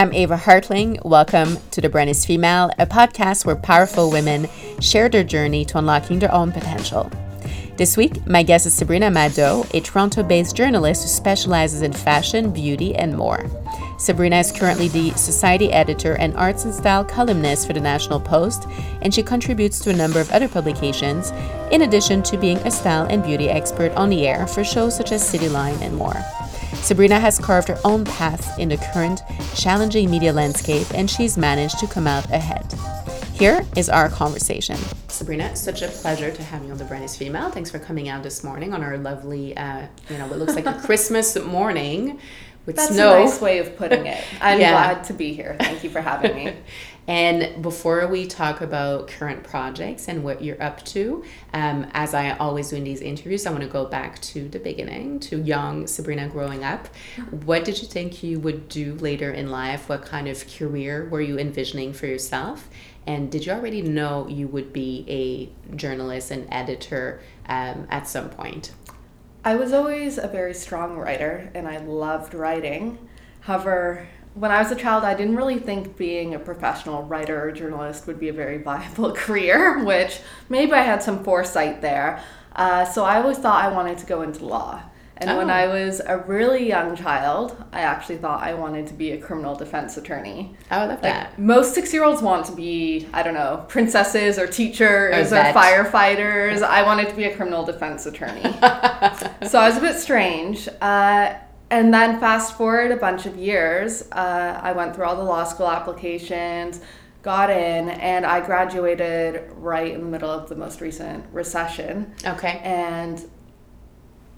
I'm Ava Hartling. Welcome to The Brand is Female, a podcast where powerful women share their journey to unlocking their own potential. This week, my guest is Sabrina Maddeaux, a Toronto based journalist who specializes in fashion, beauty, and more. Sabrina is currently the society editor and arts and style columnist for the National Post, and she contributes to a number of other publications, in addition to being a style and beauty expert on the air for shows such as Cityline and more. Sabrina has carved her own path in the current challenging media landscape, and she's managed to come out ahead. Here is our conversation. Sabrina, such a pleasure to have you on the Brand is Female. Thanks for coming out this morning on our lovely, uh, you know, what looks like a Christmas morning with That's snow. a nice way of putting it. I'm Yeah. glad to be here. Thank you for having me. And before we talk about current projects and what you're up to, um, as I always do in these interviews, I want to go back to the beginning, to young Sabrina growing up. What did you think you would do later in life? What kind of career were you envisioning for yourself? And did you already know you would be a journalist and editor um, at some point? I was always a very strong writer and I loved writing. However, when I was a child, I didn't really think being a professional writer or journalist would be a very viable career, which maybe I had some foresight there. Uh, so I always thought I wanted to go into law. And when Oh. I was a really young child, I actually thought I wanted to be a criminal defense attorney. Oh, I love that. Most six year olds want to be, I don't know, princesses or teachers Or or, firefighters. I wanted to be a criminal defense attorney. so I was a bit strange. Uh, and then fast forward a bunch of years, uh, I went through all the law school applications, got in, and I graduated right in the middle of the most recent recession Okay. and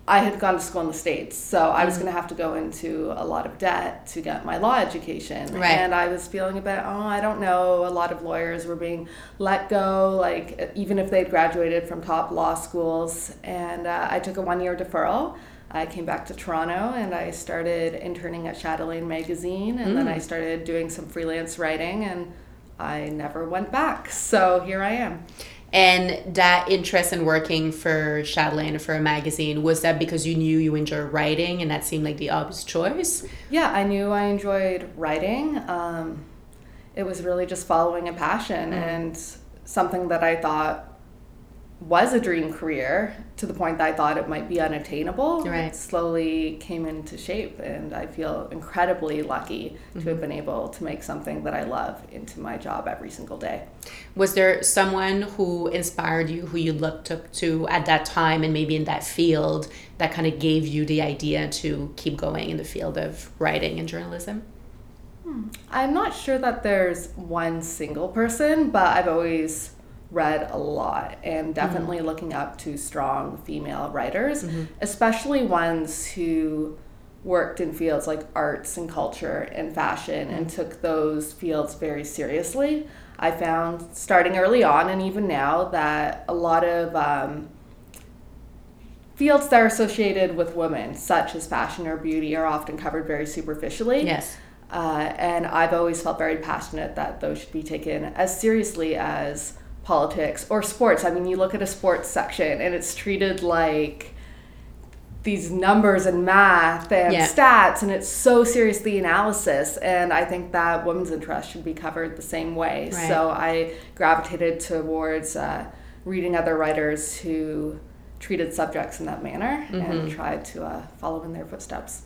I had gone to school in the States, so I Mm-hmm. was going to have to go into a lot of debt to get my law education. Right. And I was feeling a bit, oh, I don't know. A lot of lawyers were being let go, like even if they'd graduated from top law schools. And uh, I took a one year deferral. I came back to Toronto and I started interning at Chatelaine magazine, and then I Mm. started doing some freelance writing, and I never went back. So here I am. And that interest in working for Chatelaine or for a magazine, was that because you knew you enjoyed writing and that seemed like the obvious choice? Yeah, I knew I enjoyed writing. Um, it was really just following a passion and something that I thought was a dream career to the point that I thought it might be unattainable. Right. It slowly came into shape, and I feel incredibly lucky to have mm-hmm. been able to make something that I love into my job every single day. Was there someone who inspired you, who you looked up to at that time and maybe in that field that kind of gave you the idea to keep going in the field of writing and journalism? Hmm. I'm not sure that there's one single person, but I've always read a lot and definitely looking up to strong female writers, especially ones who worked in fields like arts and culture and fashion and took those fields very seriously. I found starting early on and even now that a lot of um, fields that are associated with women, such as fashion or beauty, are often covered very superficially. Yes. Uh, and I've always felt very passionate that those should be taken as seriously as politics or sports. I mean, you look at a sports section and it's treated like these numbers and math and Yeah. stats, and it's so serious the analysis. And I think that women's interests should be covered the same way. Right. So I gravitated towards uh, reading other writers who treated subjects in that manner and tried to uh, follow in their footsteps.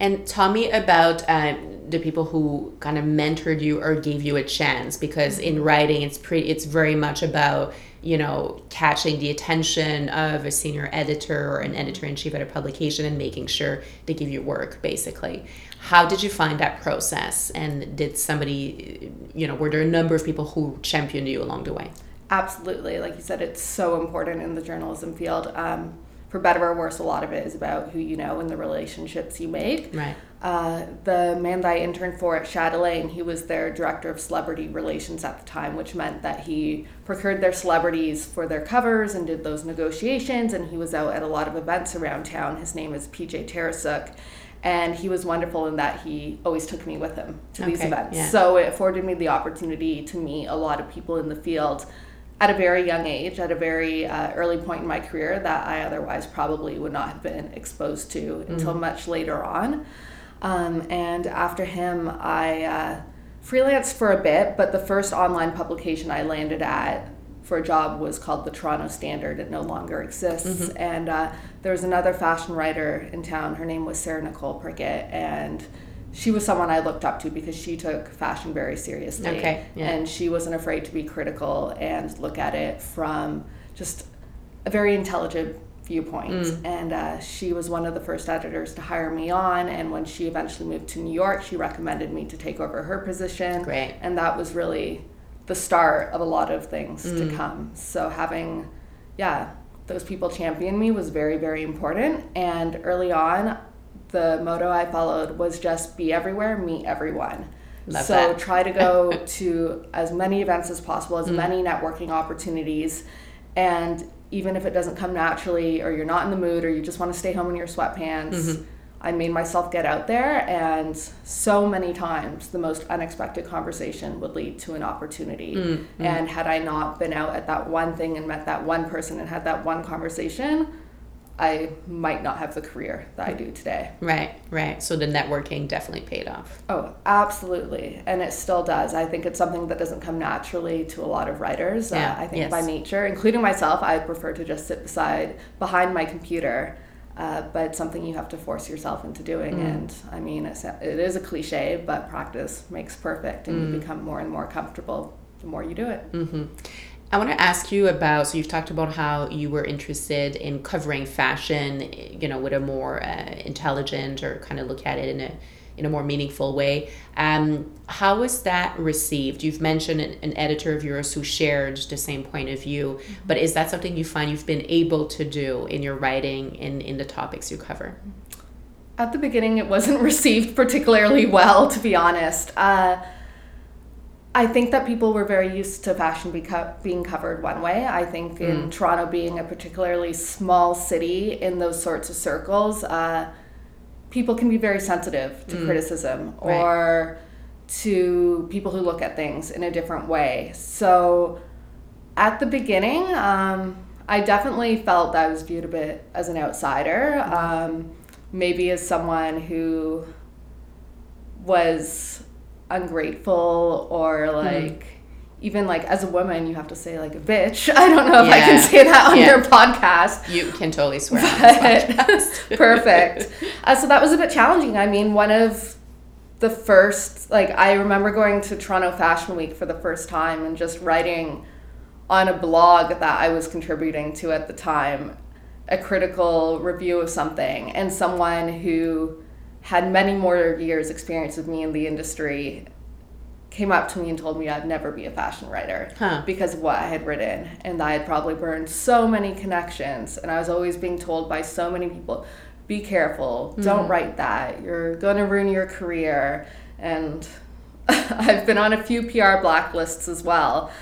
And tell me about uh, the people who kind of mentored you or gave you a chance, because in writing, it's pretty. It's very much about you know catching the attention of a senior editor or an editor in chief at a publication and making sure they give you work. Basically, how did you find that process? And did somebody, you know, were there a number of people who championed you along the way? Absolutely. Like you said, it's so important in the journalism field. Um, for better or worse, a lot of it is about who you know and the relationships you make. Right. Uh, the man that I interned for at Chatelaine, he was their director of celebrity relations at the time, which meant that he procured their celebrities for their covers and did those negotiations. And he was out at a lot of events around town. His name is PJ Tarasuk. And he was wonderful in that he always took me with him to these events. yeah. So it afforded me the opportunity to meet a lot of people in the field at a very young age, at a very uh, early point in my career that I otherwise probably would not have been exposed to until much later on. Um, and after him, I uh, freelanced for a bit, but the first online publication I landed at for a job was called the Toronto Standard. It no longer exists. Mm-hmm. And uh, there was another fashion writer in town. Her name was Sarah Nicole Prickett. And she was someone I looked up to because she took fashion very seriously. Okay. Yeah. And she wasn't afraid to be critical and look at it from just a very intelligent viewpoint. Mm. And uh, she was one of the first editors to hire me on. And when she eventually moved to New York, she recommended me to take over her position. Great. And that was really the start of a lot of things mm. to come. So having, yeah, those people champion me was very, very important. And early on, the motto I followed was just be everywhere, meet everyone. Love so that. try to go to as many events as possible, as mm. many networking opportunities. And even if it doesn't come naturally, or you're not in the mood, or you just want to stay home in your sweatpants, mm-hmm. I made myself get out there. And so many times, the most unexpected conversation would lead to an opportunity. Mm-hmm. And had I not been out at that one thing and met that one person and had that one conversation, I might not have the career that I do today. Right, right. So the networking definitely paid off. Oh, absolutely. And it still does. I think it's something that doesn't come naturally to a lot of writers. Yeah, uh, I think yes. by nature, including myself, I prefer to just sit beside behind my computer. Uh, but it's something you have to force yourself into doing. Mm. And I mean, it's, it is a cliche, but practice makes perfect, and mm. you become more and more comfortable the more you do it. Mm-hmm. I want to ask you about so you've talked about how you were interested in covering fashion, you know, with a more uh, intelligent or kind of look at it in a in a more meaningful way. Um, how was that received? You've mentioned an, an, editor of yours who shared the same point of view, mm-hmm. but is that something you find you've been able to do in your writing in in the topics you cover? At the beginning, it wasn't received particularly well, to be honest. Uh, I think that people were very used to fashion be co- being covered one way. I think in mm. Toronto being a particularly small city in those sorts of circles, uh, people can be very sensitive to mm. criticism right. or to people who look at things in a different way. So at the beginning, um, I definitely felt that I was viewed a bit as an outsider, mm. um, maybe as someone who was ungrateful or hmm. like mm. even like as a woman you have to say like a bitch i don't know if yeah. i can say that on yeah. your podcast you can totally swear perfect uh, so that was a bit challenging i mean one of the first like i remember going to toronto fashion week for the first time and just writing on a blog that i was contributing to at the time a critical review of something and someone who had many more years experience with me in the industry came up to me and told me I'd never be a fashion writer huh. because of what I had written and I had probably burned so many connections and I was always being told by so many people be careful mm-hmm. don't write that you're going to ruin your career and I've been on a few PR blacklists as well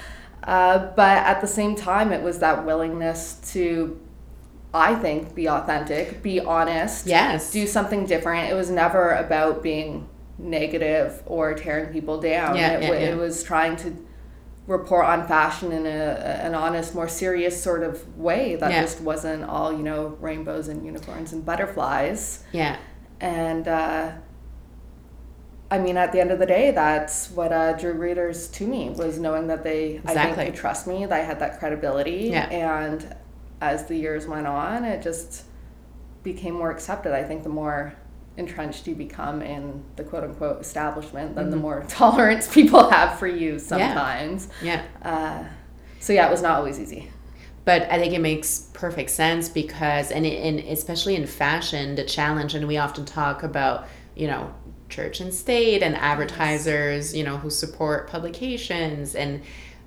uh, but at the same time it was that willingness to I think, be authentic, be honest. Yes. Do something different. It was never about being negative or tearing people down. Yeah, it, yeah, yeah. it was trying to report on fashion in a, an honest, more serious sort of way that yeah. just wasn't all, you know, rainbows and unicorns and butterflies. Yeah. And, uh, I mean, at the end of the day, that's what uh, drew readers to me was knowing that they, exactly. I think, could trust me, that I had that credibility, yeah. and as the years went on, it just became more accepted. I think the more entrenched you become in the quote unquote establishment, then mm-hmm. the more tolerance people have for you sometimes. Yeah. yeah. Uh, so yeah, it was not always easy. But I think it makes perfect sense because, and, in, especially in fashion, the challenge, and we often talk about, you know, church and state and advertisers, you know, who support publications and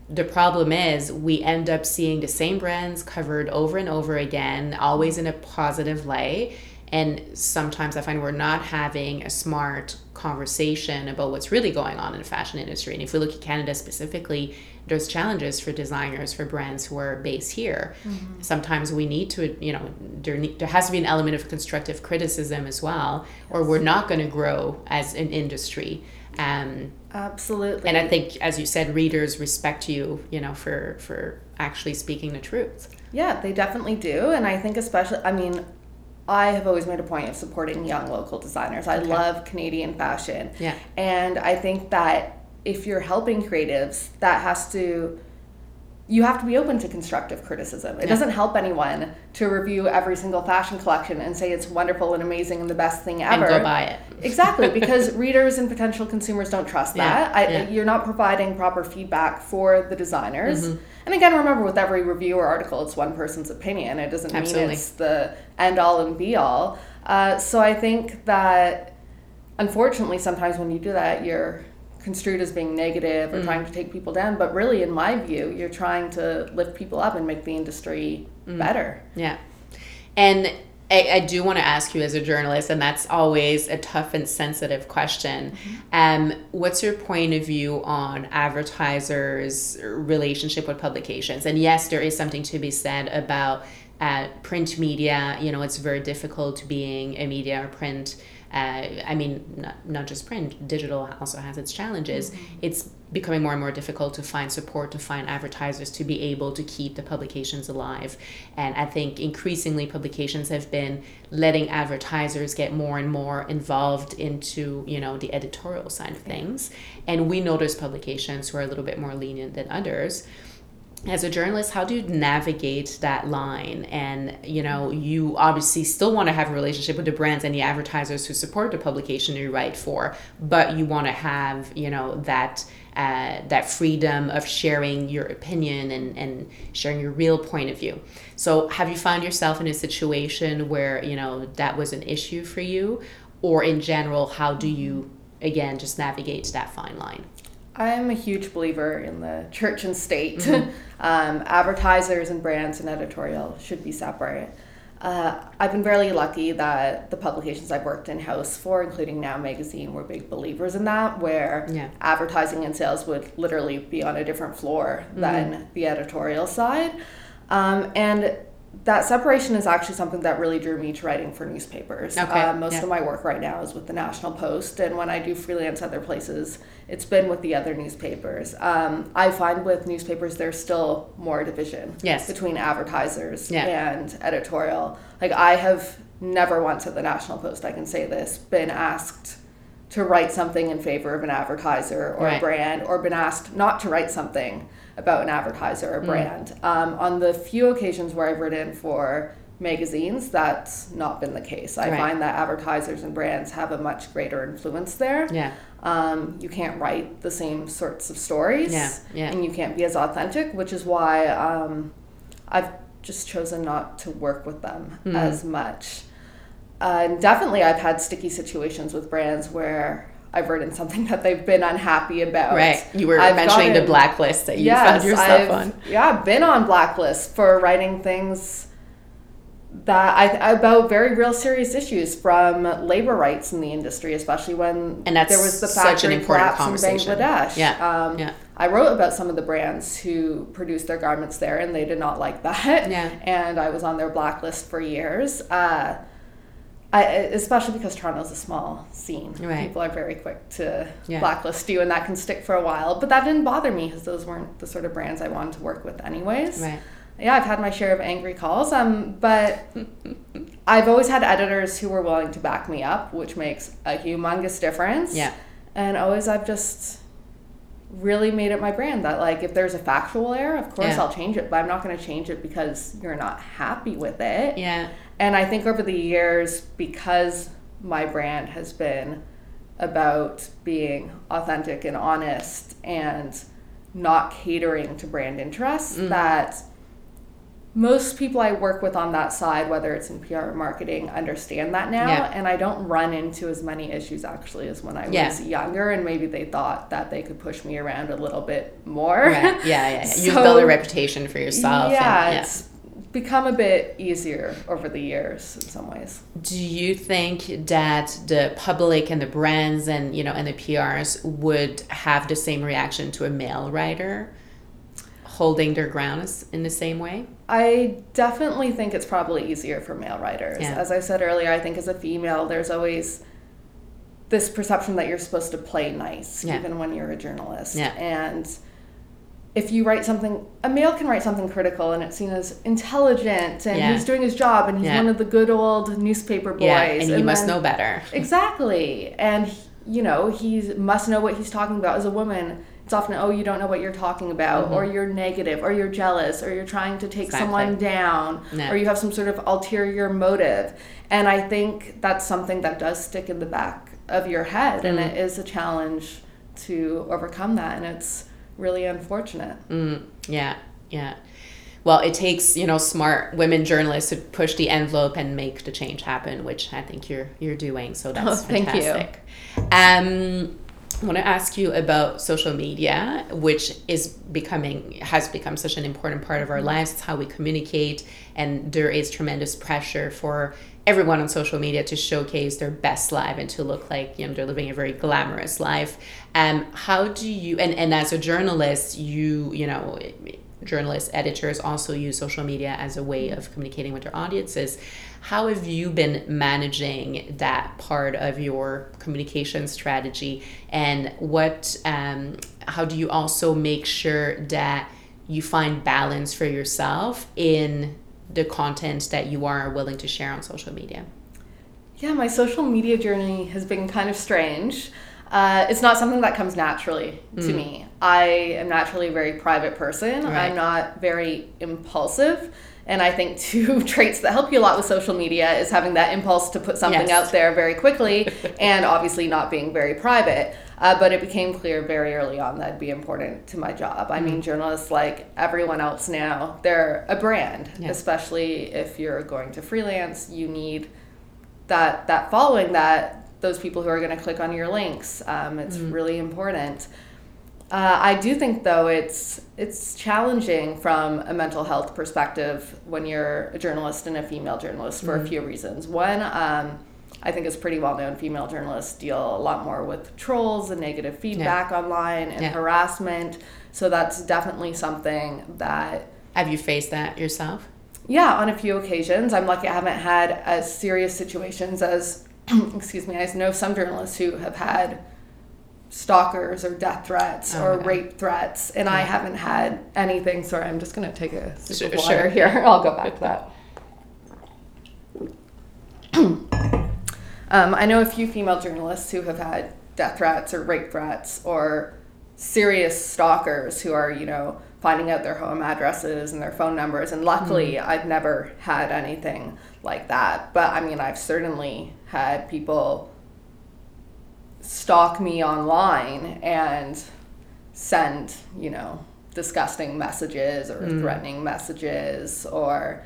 the problem is we end up seeing the same brands covered over and over again, always in a positive light. And sometimes I find we're not having a smart conversation about what's really going on in the fashion industry. And if we look at Canada specifically, there's challenges for designers, for brands who are based here. Mm-hmm. Sometimes we need to, you know, there, there has to be an element of constructive criticism as well, or we're not going to grow as an industry. Um, Absolutely. And I think, as you said, readers respect you, you know, for for actually speaking the truth. Yeah, they definitely do, and I think especially, I mean, I have always made a point of supporting young local designers. I love Canadian fashion. Yeah. And I think that if you're helping creatives, that has to you have to be open to constructive criticism. It Yeah. doesn't help anyone to review every single fashion collection and say it's wonderful and amazing and the best thing ever. And go buy it. Exactly, because readers and potential consumers don't trust Yeah, that. I, yeah. You're not providing proper feedback for the designers. Mm-hmm. And again, remember, with every review or article, it's one person's opinion. It doesn't Absolutely. mean it's the end all and be all. Uh, so I think that unfortunately, sometimes when you do that, you're construed as being negative or mm. trying to take people down. But really, in my view, you're trying to lift people up and make the industry mm. better. Yeah. And I, I do want to ask you as a journalist, and that's always a tough and sensitive question. Mm-hmm. Um, what's your point of view on advertisers' relationship with publications? And yes, there is something to be said about uh, print media. You know, it's very difficult being a media or print. Uh, I mean, not, not just print, digital also has its challenges. It's becoming more and more difficult to find support, to find advertisers to be able to keep the publications alive. And I think increasingly publications have been letting advertisers get more and more involved into, you know, the editorial side of things. And we know there's publications who are a little bit more lenient than others as a journalist how do you navigate that line? And you know you obviously still want to have a relationship with the brands and the advertisers who support the publication you write for but you want to have you know that uh, that freedom of sharing your opinion and, and sharing your real point of view. So have you found yourself in a situation where you know that was an issue for you? Or in general how do you again just navigate that fine line I'm a huge believer in the church and state. Mm-hmm. um, advertisers and brands and editorial should be separate. Uh, I've been very lucky that the publications I've worked in house for, including Now Magazine, were big believers in that, where Yeah. advertising and sales would literally be on a different floor Mm-hmm. than the editorial side. Um, and that separation is actually something that really drew me to writing for newspapers. Okay, Uh, most yeah. of my work right now is with the National Post, and when I do freelance other places, it's been with the other newspapers. Um, I find with newspapers there's still more division Yes. between advertisers Yeah. and editorial. Like I have never once at the National Post, I can say this, been asked to write something in favor of an advertiser or Right. a brand, or been asked not to write something about an advertiser or Mm. brand. Um, on the few occasions where I've written for magazines, that's not been the case. I Right. find that advertisers and brands have a much greater influence there. yeah Um, you can't write the same sorts of stories, Yeah, yeah. and you can't be as authentic, which is why um, I've just chosen not to work with them Hmm. as much. Uh, and definitely, I've had sticky situations with brands where I've written something that they've been unhappy about. Right. You were I've mentioning the blacklist that you Yes, found yourself I've, on. Yeah, I've been on blacklists for writing things that I about very real serious issues from labor rights in the industry, especially when And that's there was the such an factory important collapse in. Bangladesh. Yeah, Um, yeah. I wrote about some of the brands who produced their garments there, and they did not like that. Yeah. And I was on their blacklist for years. Uh, I, especially because Toronto's a small scene. Right. People are very quick to Yeah. blacklist you, and that can stick for a while. But that didn't bother me because those weren't the sort of brands I wanted to work with, anyways. Right. Yeah, I've had my share of angry calls. Um, but I've always had editors who were willing to back me up, which makes a humongous difference. Yeah. And always, I've just really made it my brand that like if there's a factual error, of course Yeah. I'll change it, but I'm not going to change it because you're not happy with it. Yeah. And I think over the years, because my brand has been about being authentic and honest and not catering to brand interests, mm-hmm. that most people I work with on that side, whether it's in PR or marketing, understand that now. Yeah. And I don't run into as many issues actually as when I Yeah. was younger, and maybe they thought that they could push me around a little bit more. Right. Yeah, yeah, yeah. You've built a reputation for yourself. yeah, and, yeah. it's become a bit easier over the years in some ways. Do you think that the public and the brands and you know and the PRs would have the same reaction to a male writer holding their grounds in the same way? I definitely think it's probably easier for male writers. Yeah. As I said earlier, I think as a female, there's always this perception that you're supposed to play nice, Yeah. even when you're a journalist. Yeah. And if you write something, a male can write something critical and it's seen as intelligent and Yeah. he's doing his job and he's one of the good old newspaper boys. yeah, and you must then- know better. Exactly. And, he- you know, he must know what he's talking about. As a woman, it's often, oh, you don't know what you're talking about, or you're negative, or you're jealous, or you're trying to take Exactly. someone down, Yeah. or you have some sort of ulterior motive. And I think that's something that does stick in the back of your head, and it is a challenge to overcome that. And it's really unfortunate. Mm, yeah, yeah. Well, it takes you know smart women journalists to push the envelope and make the change happen, which I think you're you're doing. So that's Oh, thank you. fantastic. Um, I want to ask you about social media, which is becoming has become such an important part of our lives. It's how we communicate, and there is tremendous pressure for everyone on social media to showcase their best life and to look like you know they're living a very glamorous life. Um, how do you and and as a journalist, you you know journalists, editors also use social media as a way of communicating with their audiences. How have you been managing that part of your communication strategy, and what? Um, how do you also make sure that you find balance for yourself in the content that you are willing to share on social media? Yeah, my social media journey has been kind of strange. Uh, it's not something that comes naturally to me. I am naturally a very private person. Right. I'm not very impulsive. And I think two traits that help you a lot with social media is having that impulse to put something Yes. out there very quickly and obviously not being very private. Uh, but it became clear very early on that'd be important to my job. I mean, journalists, like everyone else now, they're a brand, Yeah. especially if you're going to freelance. You need that that following that those people who are going to click on your links um, it's really important uh, i do think though it's it's challenging from a mental health perspective when you're a journalist and a female journalist for a few reasons one um, i think it's pretty well known female journalists deal a lot more with trolls and negative feedback online and Yeah. harassment so that's definitely something that Have you faced that yourself? yeah, on a few occasions. I'm lucky I haven't had as serious situations as, excuse me, I know some journalists who have had stalkers or death threats Oh, or rape threats, and I haven't had anything. Sorry, I'm just going to take a sip of water sure. here. I'll go back to that. um, I know a few female journalists who have had death threats or rape threats or serious stalkers who are, you know, finding out their home addresses and their phone numbers. And luckily, I've never had anything like that. But I mean, I've certainly had people stalk me online and send, you know, disgusting messages or threatening messages or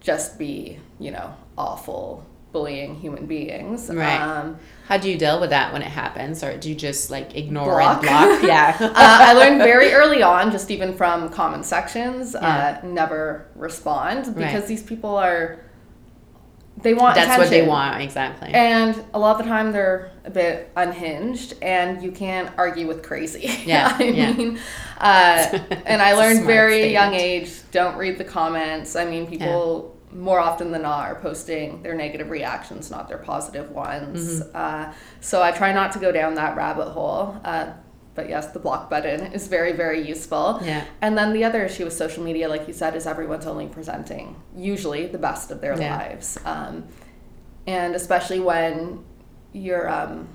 just be, you know, awful bullying human beings. Right. Um, How do you deal with that when it happens, or do you just like ignore Block. and block? Yeah. uh, I learned very early on, just even from comment sections, Yeah. uh, never respond because Right. these people are, they want That's what they want exactly. And a lot of the time they're a bit unhinged and you can't argue with crazy. Yeah, I yeah. mean, uh, and I learned very young age, don't read the comments. I mean, people more often than not are posting their negative reactions, not their positive ones. Mm-hmm. Uh, so I try not to go down that rabbit hole. Uh, but yes, the block button is very, very useful. Yeah. And then the other issue with social media, like you said, is everyone's only presenting usually the best of their Yeah. lives. Um, and especially when you're um,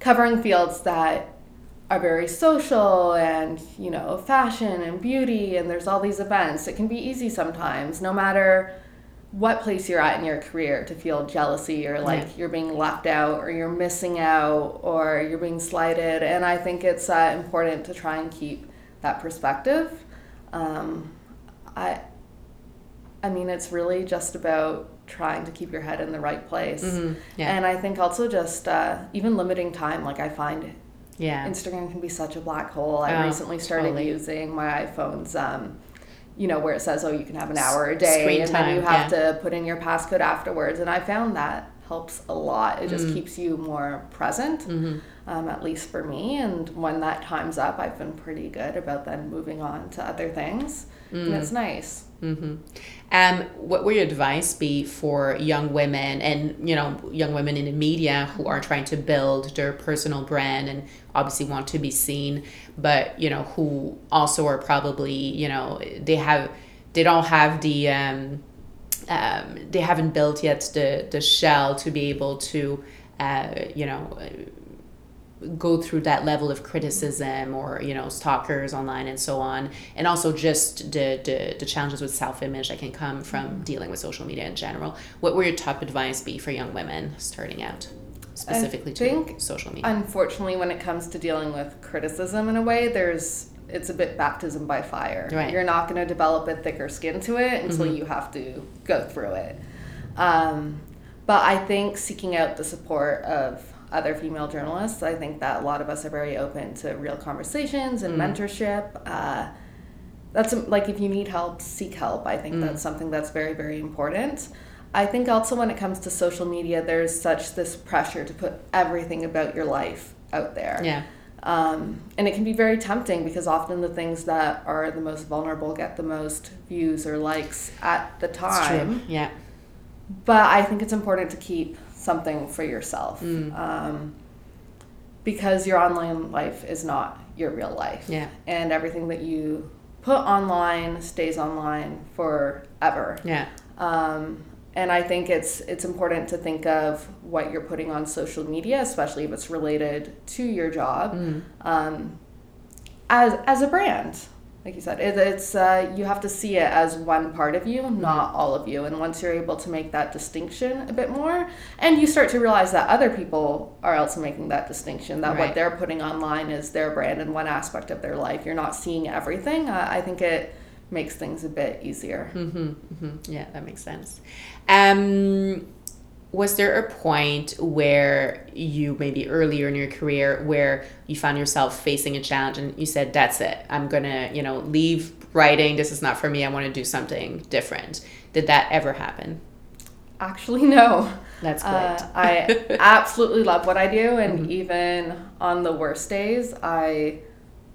covering fields that are very social and you know fashion and beauty and there's all these events it can be easy sometimes no matter what place you're at in your career to feel jealousy or like Yeah. you're being left out or you're missing out or you're being slighted and i think it's uh, important to try and keep that perspective um, i i mean it's really just about trying to keep your head in the right place Mhm. Yeah. and i think also just uh, even limiting time like i find yeah. Instagram can be such a black hole. I Oh, recently started totally. using my iPhone's, um, you know, where it says, oh, you can have an hour a day, Screen and time, then you have to put in your passcode afterwards. And I found that helps a lot. It just Mm. keeps you more present, Mm-hmm. um, at least for me. And when that time's up, I've been pretty good about then moving on to other things. Mm. And it's nice. Mm-hmm. Um, what would your advice be for young women and you know young women in the media who are trying to build their personal brand and obviously want to be seen, but you know who also are probably you know they have they don't have the um, um, they haven't built yet the the shell to be able to uh, you know go through that level of criticism or you know stalkers online and so on and also just the the, the challenges with self-image that can come from mm-hmm. dealing with social media in general what would your top advice be for young women starting out specifically to social media unfortunately when it comes to dealing with criticism in a way there's it's a bit baptism by fire right. you're not going to develop a thicker skin to it until mm-hmm. you have to go through it um, but i think seeking out the support of other female journalists. I think that a lot of us are very open to real conversations and mm. mentorship. Uh, that's like if you need help, seek help. I think mm. that's something that's very, very important. I think also when it comes to social media, there's such this pressure to put everything about your life out there. Yeah. Um, and it can be very tempting because often the things that are the most vulnerable get the most views or likes at the time. Yeah. But I think it's important to keep something for yourself. Mm. Um, because your online life is not your real life. Yeah. And everything that you put online stays online forever. Yeah. Um, and I think it's it's important to think of what you're putting on social media, especially if it's related to your job, mm. um, as as a brand like you said, it, it's uh, you have to see it as one part of you, not all of you. And once you're able to make that distinction a bit more, and you start to realize that other people are also making that distinction, that right. what they're putting online is their brand and one aspect of their life. You're not seeing everything. Uh, I think it makes things a bit easier. Mm-hmm, mm-hmm. Yeah, that makes sense. Um, was there a point where you maybe earlier in your career where you found yourself facing a challenge and you said that's it. I'm gonna you know leave writing. This is not for me. I want to do something different. Did that ever happen? Actually no. That's great. Uh, i absolutely love what i do and mm-hmm. even on the worst days i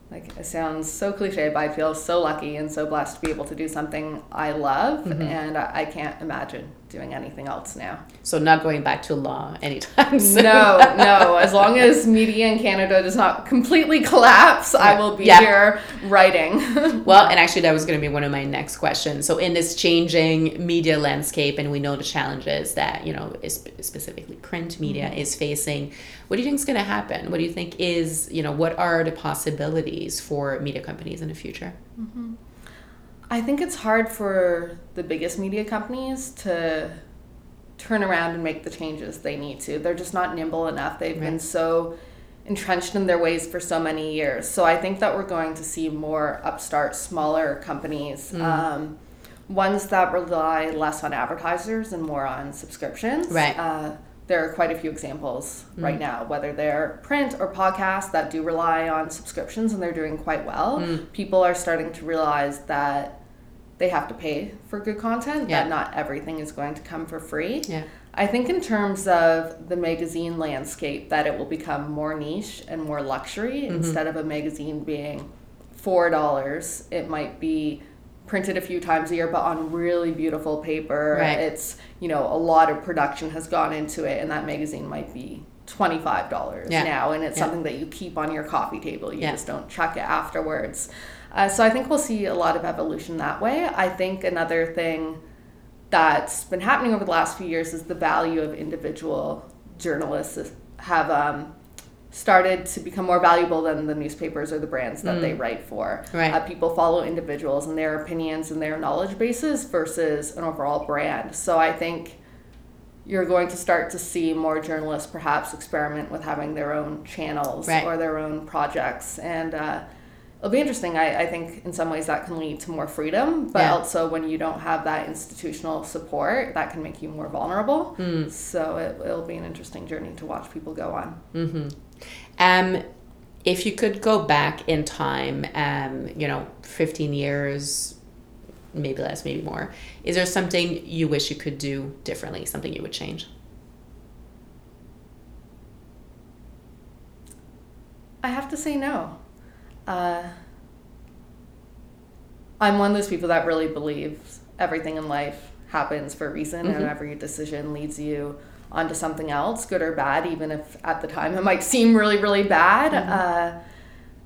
like it sounds so cliche but i feel so lucky and so blessed to be able to do something i love mm-hmm. and I, I can't imagine doing anything else now. So not going back to law anytime soon. No, no. As long as media in Canada does not completely collapse, I will be yeah. here writing. well, and actually that was going to be one of my next questions. So in this changing media landscape and we know the challenges that, you know, specifically print media mm-hmm. is facing, what do you think is going to happen? What do you think is, you know, what are the possibilities for media companies in the future? Mm-hmm. I think it's hard for the biggest media companies to turn around and make the changes they need to. They're just not nimble enough. They've right. been so entrenched in their ways for so many years. So I think that we're going to see more upstart, smaller companies. Mm. Um, ones that rely less on advertisers and more on subscriptions. Right. Uh, there are quite a few examples mm. right now, whether they're print or podcasts that do rely on subscriptions and they're doing quite well. Mm. People are starting to realize that they have to pay for good content, yeah. that not everything is going to come for free. Yeah. I think in terms of the magazine landscape that it will become more niche and more luxury mm-hmm. instead of a magazine being $4, it might be printed a few times a year but on really beautiful paper. Right. It's, you know, a lot of production has gone into it and that magazine might be $25 yeah. now and it's yeah. something that you keep on your coffee table. You yeah. just don't chuck it afterwards. Uh, so I think we'll see a lot of evolution that way. I think another thing that's been happening over the last few years is the value of individual journalists have um, started to become more valuable than the newspapers or the brands that mm. they write for. Right. Uh, people follow individuals and their opinions and their knowledge bases versus an overall brand. So I think you're going to start to see more journalists perhaps experiment with having their own channels right. or their own projects and. Uh, it'll be interesting. I, I think in some ways that can lead to more freedom, but yeah. also when you don't have that institutional support, that can make you more vulnerable. Mm. So it, will be an interesting journey to watch people go on. Mm-hmm. Um, if you could go back in time, um, you know, 15 years, maybe less, maybe more, is there something you wish you could do differently, something you would change? I have to say no. Uh, I'm one of those people that really believes everything in life happens for a reason Mm-hmm. and every decision leads you onto something else, good or bad, even if at the time it might seem really, really bad. Mm-hmm. Uh,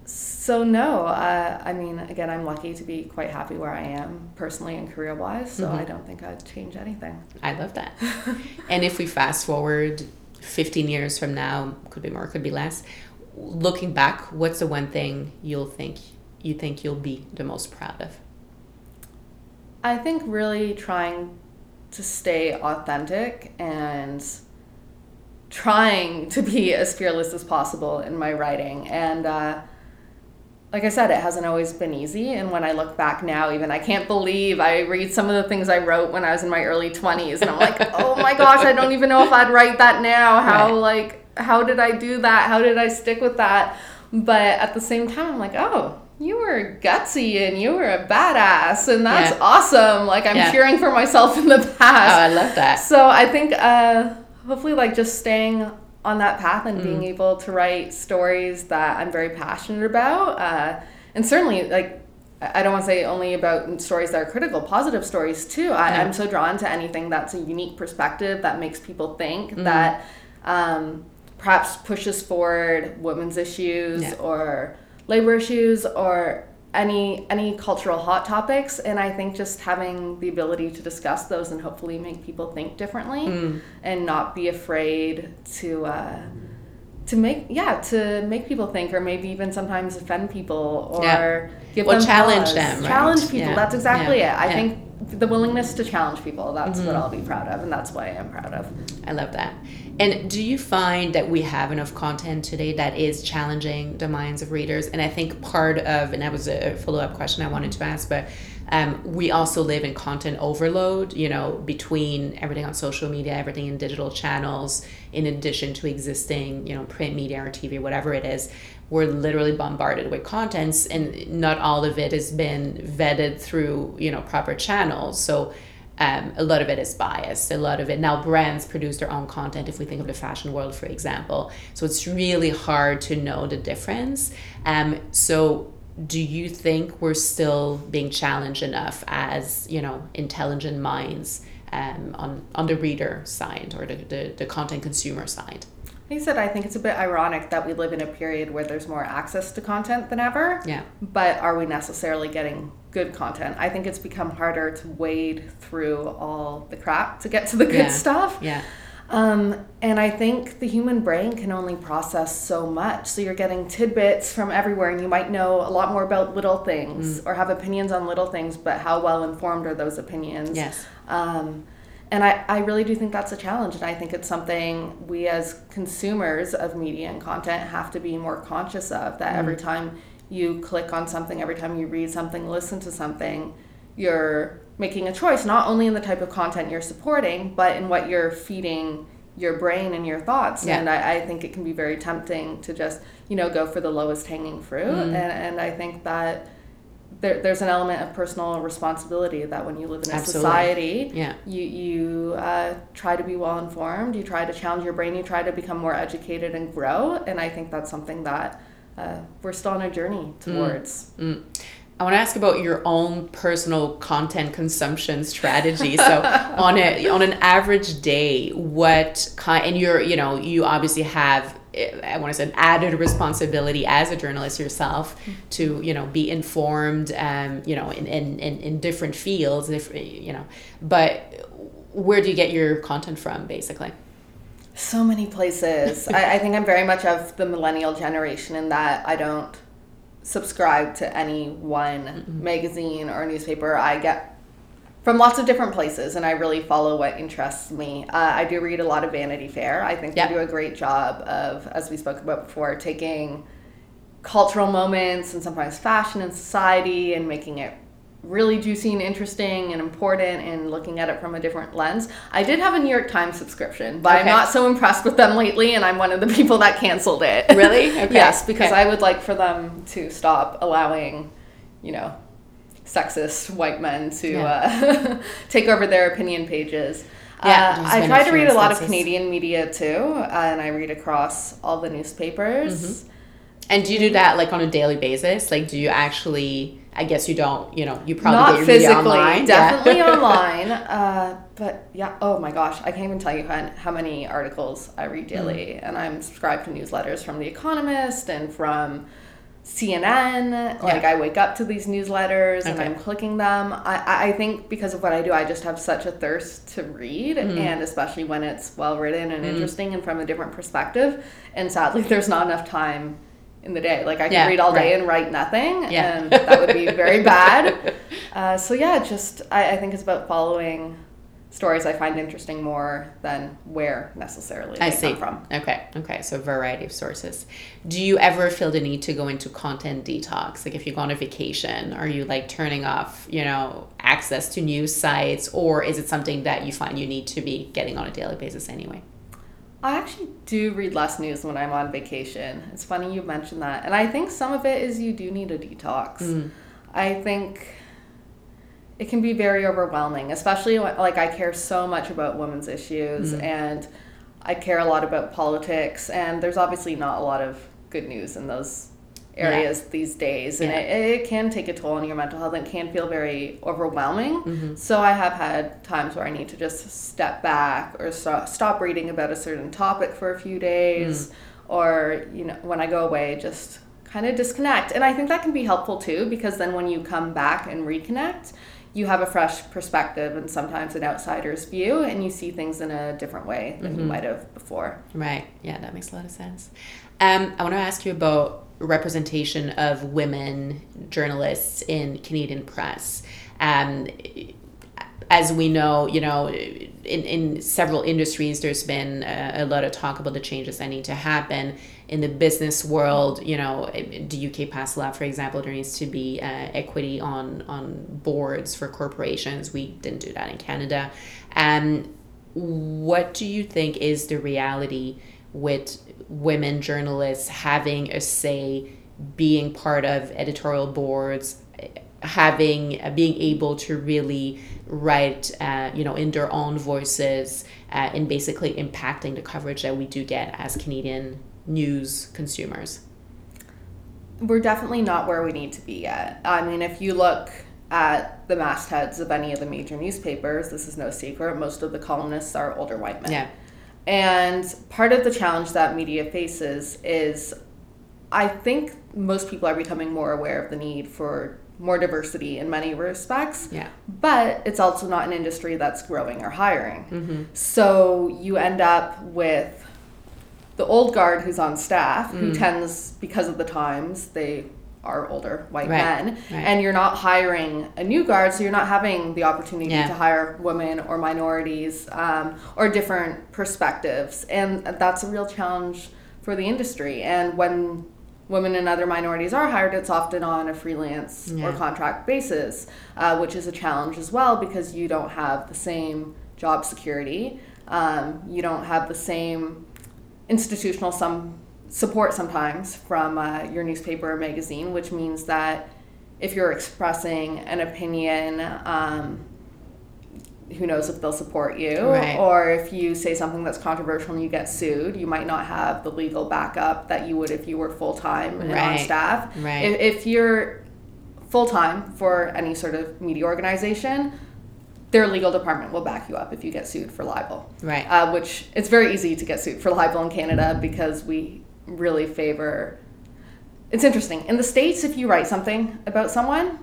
so no, uh, I mean, again, I'm lucky to be quite happy where I am personally and career wise. So Mm-hmm. I don't think I'd change anything. I love that. and if we fast forward 15 years from now, could be more, could be less. Looking back, what's the one thing you'll think you think you'll be the most proud of? I think really trying to stay authentic and trying to be as fearless as possible in my writing. And uh, like I said, it hasn't always been easy. And when I look back now, even I can't believe I read some of the things I wrote when I was in my early 20s. And I'm like, oh my gosh, I don't even know if I'd write that now. How, Right. like, how did I do that? How did I stick with that? But at the same time, I'm like, oh, you were gutsy and you were a badass. And that's Yeah. awesome. Like, I'm Yeah. cheering for myself in the past Oh. I love that. So I think uh, hopefully like just staying on that path and Mm. being able to write stories that I'm very passionate about, uh, and certainly like I don't want to say only about stories that are critical, positive stories too. I, Yeah. I'm so drawn to anything that's a unique perspective that makes people think Mm. that um, perhaps pushes forward women's issues Yeah. or labor issues or any any cultural hot topics and i think just having the ability to discuss those and hopefully make people think differently Mm. and not be afraid to uh, to make yeah to make people think or maybe even sometimes offend people or Yeah. give Or them challenge pause. them, right? challenge people Yeah. that's exactly it i think the willingness to challenge people that's what mm-hmm. i'll be proud of and that's what i am proud of I love that. And do you find that we have enough content today that is challenging the minds of readers? And I think part of, and that was a follow up question I wanted to ask, but um, we also live in content overload, you know, between everything on social media, everything in digital channels, in addition to existing, you know, print media or TV, whatever it is. We're literally bombarded with contents, and not all of it has been vetted through, you know, proper channels. So, um, a lot of it is biased. A lot of it now brands produce their own content. If we think of the fashion world, for example, so it's really hard to know the difference. Um, so do you think we're still being challenged enough as you know intelligent minds um, on on the reader side or the, the, the content consumer side? I said, I think it's a bit ironic that we live in a period where there's more access to content than ever. Yeah. But are we necessarily getting good content? I think it's become harder to wade through all the crap to get to the good Yeah. stuff. Yeah. Um, and I think the human brain can only process so much. So you're getting tidbits from everywhere, and you might know a lot more about little things Mm. or have opinions on little things, but how well informed are those opinions? Yes. Um, and I, I really do think that's a challenge. And I think it's something we as consumers of media and content have to be more conscious of that every time you click on something, every time you read something, listen to something, you're making a choice, not only in the type of content you're supporting, but in what you're feeding your brain and your thoughts. Yeah. And I, I think it can be very tempting to just, you know, go for the lowest hanging fruit. And, and I think that there, there's an element of personal responsibility that when you live in a Absolutely. society, Yeah. you you uh, try to be well informed, you try to challenge your brain, you try to become more educated and grow. And I think that's something that uh, we're still on a journey towards. Mm. I want to ask about your own personal content consumption strategy. So on a on an average day, what kind and you're you know you obviously have I want to say an added responsibility as a journalist yourself to you know be informed um you know in in, in, in different fields if you know but where do you get your content from basically So many places. I, I think I'm very much of the millennial generation in that I don't subscribe to any one magazine or newspaper. I get from lots of different places and I really follow what interests me. Uh, I do read a lot of Vanity Fair. I think Yeah. they do a great job of, as we spoke about before, taking cultural moments and sometimes fashion and society and making it really juicy and interesting and important and looking at it from a different lens. I did have a New York Times subscription, but I'm not so impressed with them lately and I'm one of the people that canceled it. Really? Okay. yes, because Okay. I would like for them to stop allowing, you know, sexist white men to uh, take over their opinion pages. Yeah, Uh, I try to read a lot of. Canadian media too, uh, and I read across all the newspapers. And do you do that like on a daily basis? Like, do you actually? I guess you don't. You know, you probably Not get your media physically, online. definitely Yeah. online. Uh, but yeah, oh my gosh, I can't even tell you how, how many articles I read daily. Mm. And I'm subscribed to newsletters from The Economist and from CNN. Like I wake up to these newsletters and I'm clicking them. I, I- think because of what I do, I just have such a thirst to read, Mm. and especially when it's well written and interesting and from a different perspective. And sadly, there's not enough time in the day. Like I could Yeah, read all day right. and write nothing, Yeah. and that would be very bad. Uh, so yeah, just I, I think it's about following stories I find interesting more than where necessarily they I see. come from. Okay, okay. So variety of sources. Do you ever feel the need to go into content detox? Like if you go on a vacation, are you like turning off, you know, access to news sites, or is it something that you find you need to be getting on a daily basis anyway? I actually do read less news when I'm on vacation. It's funny you mentioned that. And I think some of it is you do need a detox. Mm. I think it can be very overwhelming, especially when, like I care so much about women's issues Mm. and I care a lot about politics and there's obviously not a lot of good news in those areas these days and Yeah. it, it can take a toll on your mental health and can feel very overwhelming Mm-hmm. so i have had times where i need to just step back or stop, stop reading about a certain topic for a few days Mm. or you know when i go away just kind of disconnect and i think that can be helpful too because then when you come back and reconnect you have a fresh perspective and sometimes an outsider's view and you see things in a different way than Mm-hmm. you might have before Right. Yeah, that makes a lot of sense. Um, I want to ask you about representation of women journalists in Canadian press. Um, as we know, you know, in, in several industries, there's been a, a lot of talk about the changes that need to happen. In the business world, you know, the UK passed a law, for example, there needs to be uh, equity on, on boards for corporations. We didn't do that in Canada. Um, what do you think is the reality with women journalists having a say, being part of editorial boards, having uh, being able to really write, uh, you know, in their own voices, uh, and basically impacting the coverage that we do get as Canadian news consumers? we're definitely not where we need to be yet. I mean, if you look at the mastheads of any of the major newspapers, this is no secret, most of the columnists are older white men. Yeah. And part of the challenge that media faces is I think most people are becoming more aware of the need for more diversity in many respects. Yeah. But it's also not an industry that's growing or hiring. Mm-hmm. So you end up with the old guard who's on staff, Mm. who tends, because of the times, they are older white Right, men, right. and you're not hiring a new guard, so you're not having the opportunity Yeah. to hire women or minorities um, or different perspectives, and that's a real challenge for the industry. And when women and other minorities are hired, it's often on a freelance or contract basis, uh, which is a challenge as well because you don't have the same job security. Um, you don't have the same institutional some support sometimes from uh, your newspaper or magazine, which means that if you're expressing an opinion, um, who knows if they'll support you, Right. or if you say something that's controversial and you get sued, you might not have the legal backup that you would if you were full time and on staff. Right. If, if you're full time for any sort of media organization, their legal department will back you up if you get sued for libel Right. uh, which it's very easy to get sued for libel in Canada because we really favor. It's interesting in the states if you write something about someone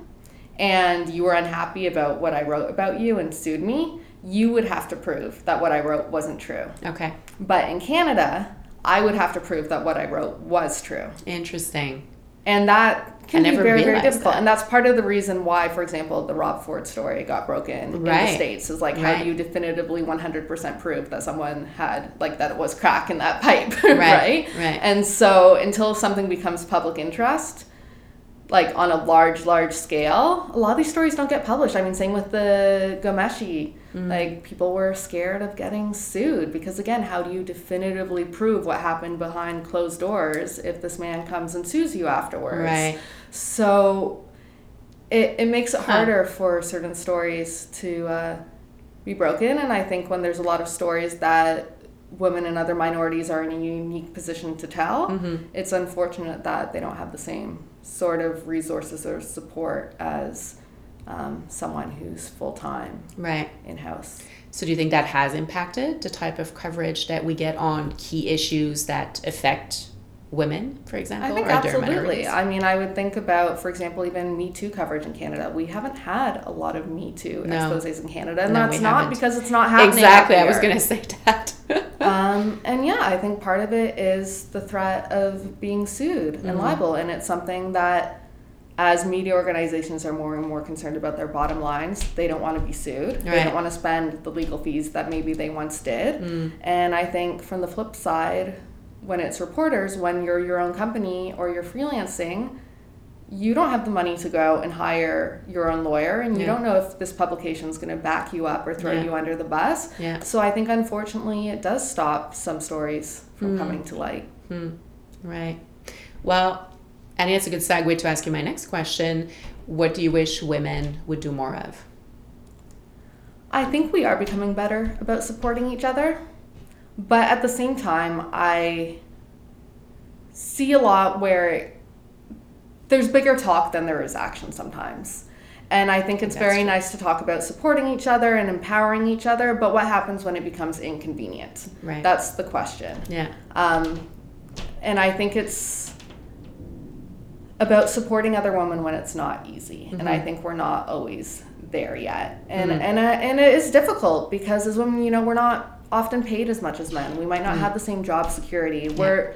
and you were unhappy about what I wrote about you and sued me, you would have to prove that what I wrote wasn't true. Okay. But in Canada, I would have to prove that what I wrote was true. Interesting. And that can I be very, very difficult. that. And that's part of the reason why, for example, the Rob Ford story got broken in Right. the States is like, how do you definitively 100% prove that someone had, like, that it was crack in that pipe, Right, right? right. And so until something becomes public interest, like on a large, large scale, a lot of these stories don't get published. I mean, same with the Ghomeshi. Mm. Like, people were scared of getting sued because, again, how do you definitively prove what happened behind closed doors if this man comes and sues you afterwards? Right. So it, it makes it harder for certain stories to uh, be broken. And I think when there's a lot of stories that women and other minorities are in a unique position to tell. Mm-hmm. It's unfortunate that they don't have the same sort of resources or support as um, someone who's full time Right. in house. So do you think that has impacted the type of coverage that we get on key issues that affect women, for example, I think or absolutely. I mean, I would think about, for example, even Me Too coverage in Canada. We haven't had a lot of Me Too No. exposes in Canada, and No, that's not haven't. because it's not happening. Exactly. I was going to say that. um, and yeah, I think part of it is the threat of being sued Mm-hmm. and libel, and it's something that, as media organizations are more and more concerned about their bottom lines, they don't want to be sued. They don't want to spend the legal fees that maybe they once did. Mm. And I think from the flip side, when it's reporters, when you're your own company or you're freelancing, you don't have the money to go and hire your own lawyer, and you Yeah. don't know if this publication is going to back you up or throw Yeah. you under the bus. yeah. So I think unfortunately it does stop some stories from Mm. coming to light. Hmm. Right. Well, Think it's a good segue to ask you my next question. What do you wish women would do more of? I think we are becoming better about supporting each other, but at the same time, I see a lot where there's bigger talk than there is action sometimes. And I think it's That's very true. nice to talk about supporting each other and empowering each other, but what happens when it becomes inconvenient? Right. That's the question. yeah. Um, and I think it's about supporting other women when it's not easy. And I Mhm. think we're not always there yet. And Mhm. and uh, and it is difficult because as women, you know, we're not often paid as much as men. We might not Mm. have the same job security. We're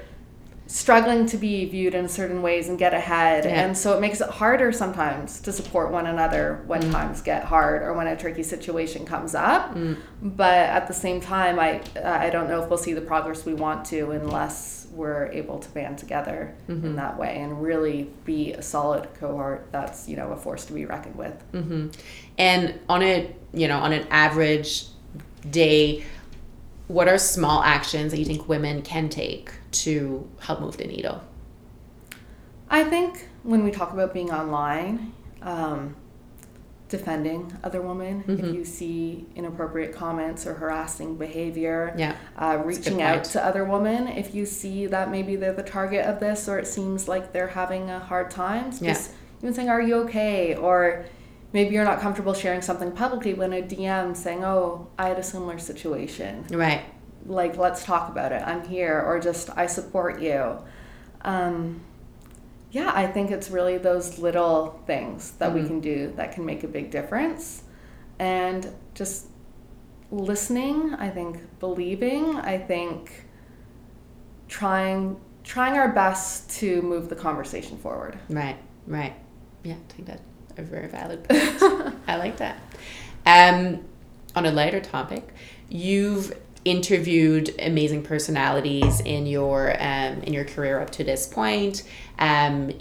struggling to be viewed in certain ways and get ahead. Yeah. And so it makes it harder sometimes to support one another when Mm. times get hard or when a tricky situation comes up. Mm. But at the same time, I I don't know if we'll see the progress we want to unless we're able to band together Mm-hmm. in that way and really be a solid cohort that's you know a force to be reckoned with. hmm And on a you know on an average day, what are small actions that you think women can take to help move the needle? I think when we talk about being online, um, defending other women, Mhm. if you see inappropriate comments or harassing behavior, Yeah. uh, reaching out to other women if you see that maybe they're the target of this or it seems like they're having a hard time. Yeah. Just even saying, Are you okay? Or maybe you're not comfortable sharing something publicly, when a DM saying, Oh, I had a similar situation. Right. Like, let's talk about it. I'm here. Or just, I support you. Um, yeah, I think it's really those little things that we Mhm. can do that can make a big difference. And just listening, I think believing, I think trying trying our best to move the conversation forward. Right, right. Yeah, I think that's a very valid point. I like that. Um, on a lighter topic, you've interviewed amazing personalities in your um, in your career up to this point. Um,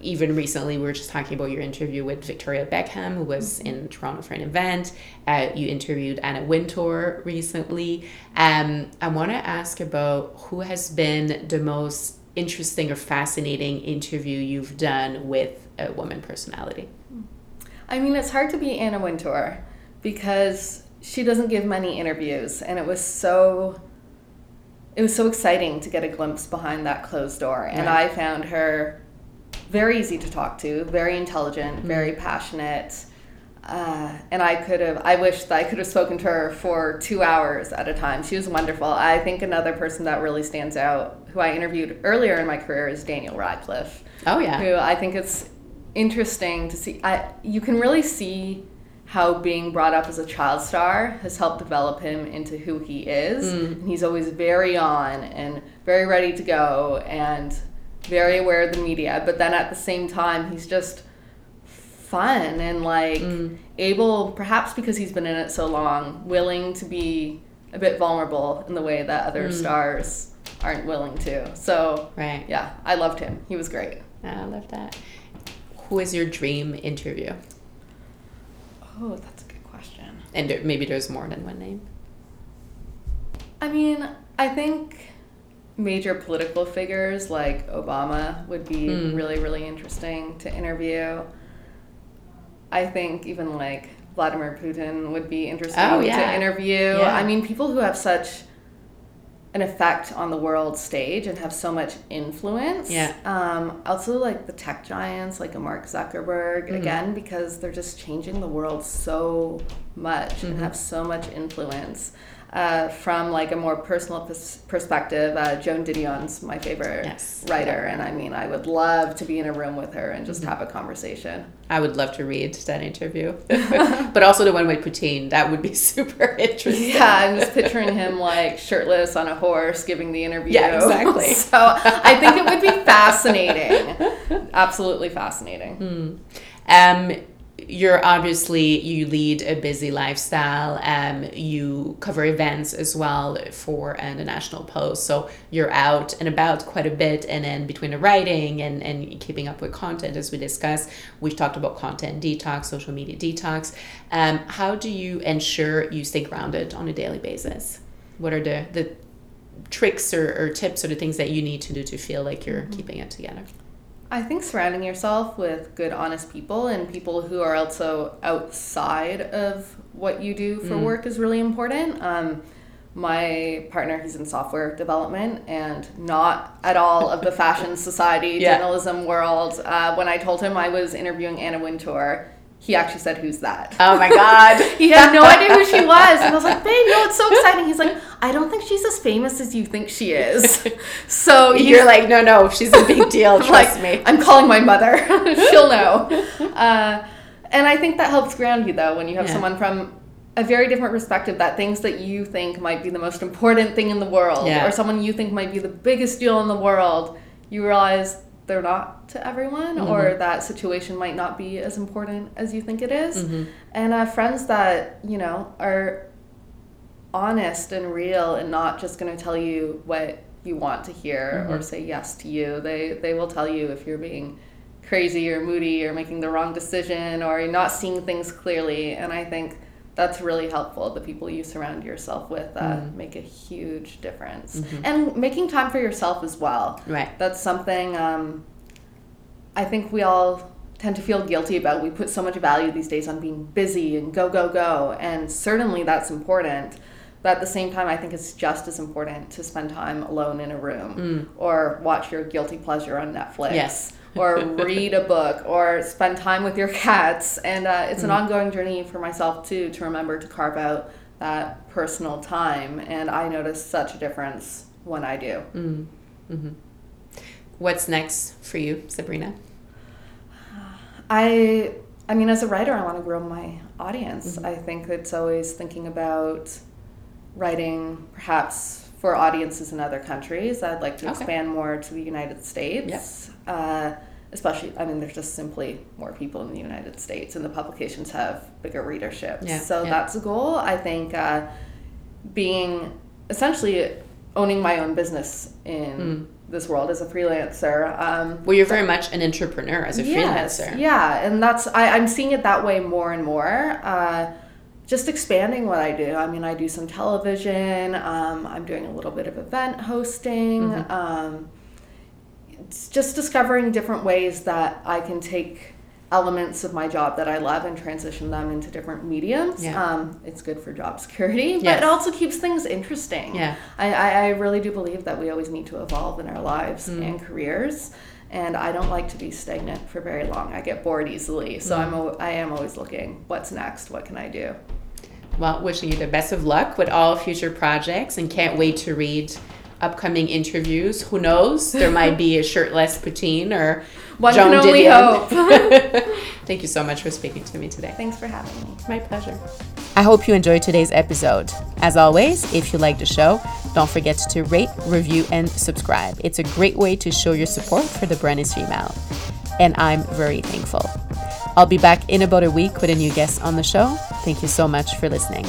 even recently, we were just talking about your interview with Victoria Beckham, who was in Toronto for an event. Uh, you interviewed Anna Wintour recently. Um, I want to ask about who has been the most interesting or fascinating interview you've done with a woman personality. I mean, it's hard to be Anna Wintour because she doesn't give many interviews, and it was so it was so exciting to get a glimpse behind that closed door. And I found her very easy to talk to, very intelligent, very passionate. Uh, and I could have, I wish that I could have spoken to her for two hours at a time. She was wonderful. I think another person that really stands out, who I interviewed earlier in my career, is Daniel Radcliffe Oh yeah, who I think it's interesting to see. I you can really see how being brought up as a child star has helped develop him into who he is. Mm. And he's always very on and very ready to go and very aware of the media. But then at the same time, he's just fun and like mm. able, perhaps because he's been in it so long, willing to be a bit vulnerable in the way that other mm. stars aren't willing to. So right. yeah, I loved him. He was great. I love that. Who is your dream interview? Oh, that's a good question. And there, maybe there's more than one name. I mean, I think major political figures like Obama would be Mm. really, really interesting to interview. I think even like Vladimir Putin would be interesting Oh, yeah. to interview. Yeah. I mean, people who have such an effect on the world stage and have so much influence. Yeah. Um, also, like the tech giants, like a Mark Zuckerberg, Mm-hmm. again, because they're just changing the world so much and Mm-hmm. have so much influence. Uh, from like a more personal pers- perspective, uh, Joan Didion's my favorite Yes. writer, and I mean, I would love to be in a room with her and just Mm-hmm. have a conversation. I would love to read that interview, but also the one with Poutine. That would be super interesting. Yeah, I'm just picturing him like shirtless on a horse giving the interview. Yeah, exactly. so I think it would be fascinating. Absolutely fascinating. Um, you're obviously you lead a busy lifestyle. Um, you cover events as well for uh, the National Post, so you're out and about quite a bit. And then between the writing and and keeping up with content, as we discussed, we've talked about content detox, social media detox. Um, how do you ensure you stay grounded on a daily basis? What are the the tricks or, or tips or the things that you need to do to feel like you're keeping it together? I think surrounding yourself with good, honest people and people who are also outside of what you do for work is really important. Um, my partner, he's in software development and not at all of the fashion society Yeah. journalism world. Uh, when I told him I was interviewing Anna Wintour, he actually said, "Who's that?" Oh my God. He had no idea who she was. And I was like, babe, no, it's so exciting. He's like, I don't think she's as famous as you think she is. So You're like, no, no, she's a big deal. Trust like, me. I'm calling my mother. She'll know. Uh, and I think that helps ground you, though, when you have Yeah. someone from a very different perspective that things that you think might be the most important thing in the world, Yeah. or someone you think might be the biggest deal in the world, you realize they're not to everyone, Mm-hmm. or that situation might not be as important as you think it is. Mm-hmm. And uh, friends that, you know, are honest and real and not just going to tell you what you want to hear or say yes to you. They they will tell you if you're being crazy or moody or making the wrong decision or you're not seeing things clearly. And I think that's really helpful. The people you surround yourself with uh, make a huge difference. And making time for yourself as well. Right. That's something um, I think we all tend to feel guilty about. We put so much value these days on being busy and go, go, go. And certainly that's important. But at the same time, I think it's just as important to spend time alone in a room or watch your guilty pleasure on Netflix. Yes. Or read a book or spend time with your cats. And uh, it's an mm. ongoing journey for myself too to remember to carve out that personal time. And I notice such a difference when I do. Mm. Mm-hmm. What's next for you, Sabrina? I I mean as a writer I want to grow my audience. Mm-hmm. I think it's always thinking about writing perhaps for audiences in other countries. I'd like to Okay. expand more to the United States. Uh, especially I mean there's just simply more people in the United States and the publications have bigger readerships. Yeah, So yeah. that's a goal. I think uh, being essentially owning my own business in Hmm. this world as a freelancer. Um, Well, you're very much an entrepreneur as a Yes, freelancer. Yeah, and that's I, I'm seeing it that way more and more. Uh, just expanding what I do. I mean, I do some television. Um, I'm doing a little bit of event hosting. Mm-hmm. Um, it's just discovering different ways that I can take elements of my job that I love and transition them into different mediums. Yeah. Um, it's good for job security, but Yes. it also keeps things interesting. Yeah. I, I, I really do believe that we always need to evolve in our lives Mm. and careers. And I don't like to be stagnant for very long. I get bored easily. So I'm, Mm. I am always looking, what's next? What can I do? Well, wishing you the best of luck with all future projects and can't wait to read upcoming interviews. Who knows? There might be a shirtless poutine or One Joan can only Didion. Thank you so much for speaking to me today. Thanks for having me. My pleasure. I hope you enjoyed today's episode. As always, if you like the show, don't forget to rate, review, and subscribe. It's a great way to show your support for the brand is female. And I'm very thankful. I'll be back in about a week with a new guest on the show. Thank you so much for listening.